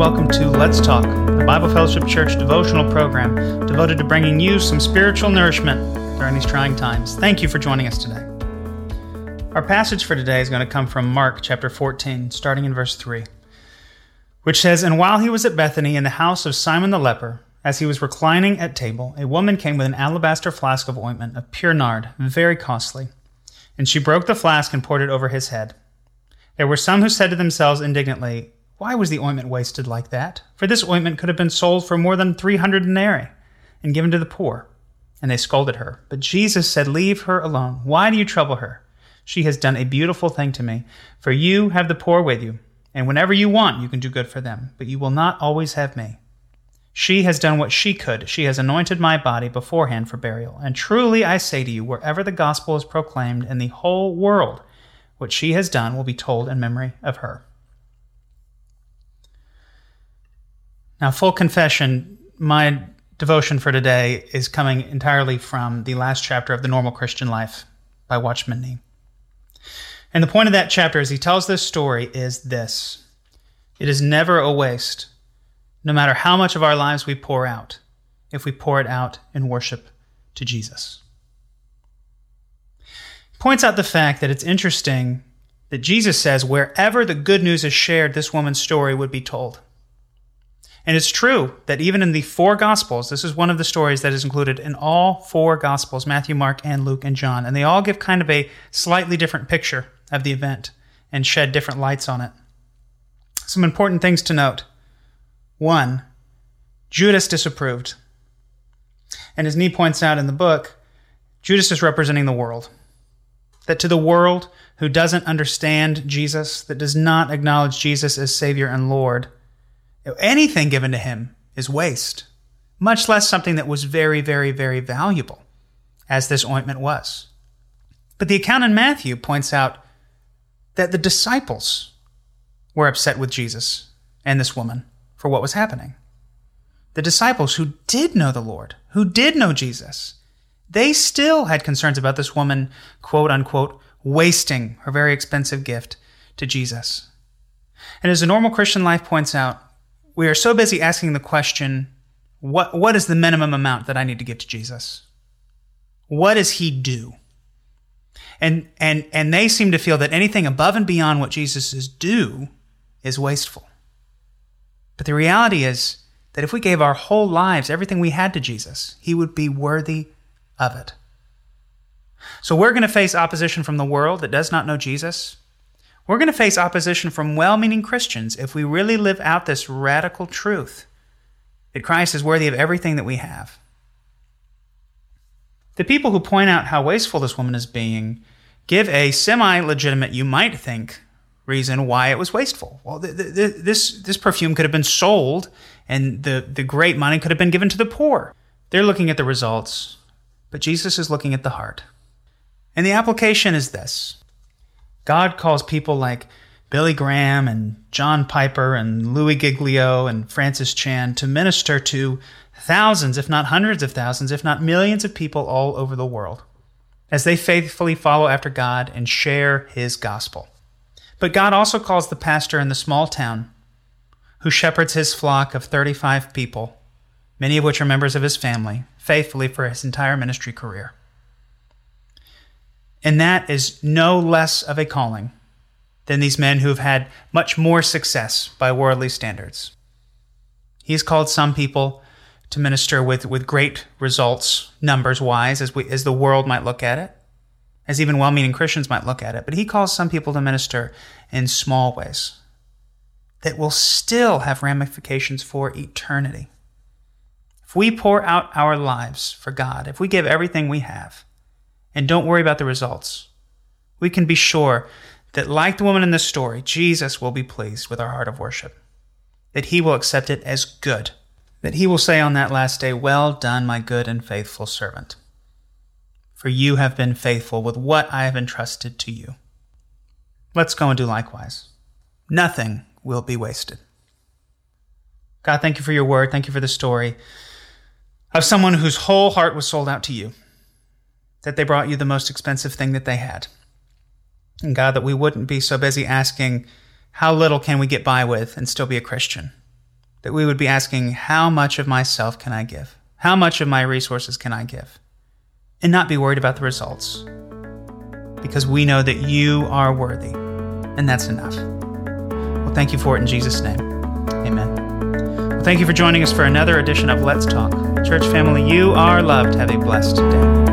Let's Talk, the Bible Fellowship Church devotional program devoted to bringing you some spiritual nourishment during these trying times. Thank you for joining us today. Our passage for today is going to come from Mark chapter 14, starting in verse 3, which says, And while he was at Bethany in the house of Simon the leper, as he was reclining at table, a woman came with an alabaster flask of ointment of pure nard, very costly. And she broke the flask and poured it over his head. There were some who said to themselves indignantly, why was the ointment wasted like that? For this ointment could have been sold for more than 300 denarii and given to the poor. And they scolded her. But Jesus said, Leave her alone. Why do you trouble her? She has done a beautiful thing to me. For you have the poor with you, and whenever you want, you can do good for them, but you will not always have me. She has done what she could. She has anointed my body beforehand for burial. And truly I say to you, wherever the gospel is proclaimed in the whole world, what she has done will be told in memory of her. Now, full confession, my devotion for today is coming entirely from the last chapter of The Normal Christian Life by Watchman Nee. And the point of that chapter, as he tells this story, is this it is never a waste, no matter how much of our lives we pour out, if we pour it out in worship to Jesus. He points out the fact that it's interesting that Jesus says wherever the good news is shared, this woman's story would be told. And it's true that even in the four Gospels, this is one of the stories that is included in all four Gospels Matthew, Mark, and Luke, and John. And they all give kind of a slightly different picture of the event and shed different lights on it. Some important things to note. One, Judas disapproved. And as Nee points out in the book, Judas is representing the world. That to the world who doesn't understand Jesus, that does not acknowledge Jesus as Savior and Lord, anything given to him is waste, much less something that was very, very, very valuable, as this ointment was. But the account in Matthew points out that the disciples were upset with Jesus and this woman for what was happening. The disciples who did know the Lord, who did know Jesus, they still had concerns about this woman, quote unquote, wasting her very expensive gift to Jesus. And as the normal Christian life points out, we are so busy asking the question what, what is the minimum amount that I need to give to Jesus? What does he do? And, and, and they seem to feel that anything above and beyond what Jesus is due is wasteful. But the reality is that if we gave our whole lives, everything we had to Jesus, he would be worthy of it. So we're going to face opposition from the world that does not know Jesus. We're going to face opposition from well meaning Christians if we really live out this radical truth that Christ is worthy of everything that we have. The people who point out how wasteful this woman is being give a semi legitimate, you might think, reason why it was wasteful. Well, th- th- this, this perfume could have been sold and the, the great money could have been given to the poor. They're looking at the results, but Jesus is looking at the heart. And the application is this God calls people like Billy Graham and John Piper and Louis Giglio and Francis Chan to minister to thousands, if not hundreds of thousands, if not millions of people all over the world as they faithfully follow after God and share his gospel. But God also calls the pastor in the small town who shepherds his flock of 35 people, many of which are members of his family, faithfully for his entire ministry career. And that is no less of a calling than these men who have had much more success by worldly standards. He's called some people to minister with, with great results, numbers wise, as, we, as the world might look at it, as even well meaning Christians might look at it. But he calls some people to minister in small ways that will still have ramifications for eternity. If we pour out our lives for God, if we give everything we have, and don't worry about the results. We can be sure that, like the woman in this story, Jesus will be pleased with our heart of worship, that he will accept it as good, that he will say on that last day, Well done, my good and faithful servant. For you have been faithful with what I have entrusted to you. Let's go and do likewise. Nothing will be wasted. God, thank you for your word. Thank you for the story of someone whose whole heart was sold out to you that they brought you the most expensive thing that they had. And God, that we wouldn't be so busy asking, how little can we get by with and still be a Christian? that we would be asking, How much of myself can I give? How much of my resources can I give? And not be worried about the results. Because we know that you are worthy, and that's enough. Well, thank you for it in Jesus' name. Amen. Well, thank you for joining us for another edition of Let's Talk. Church family, you are loved. Have a blessed day.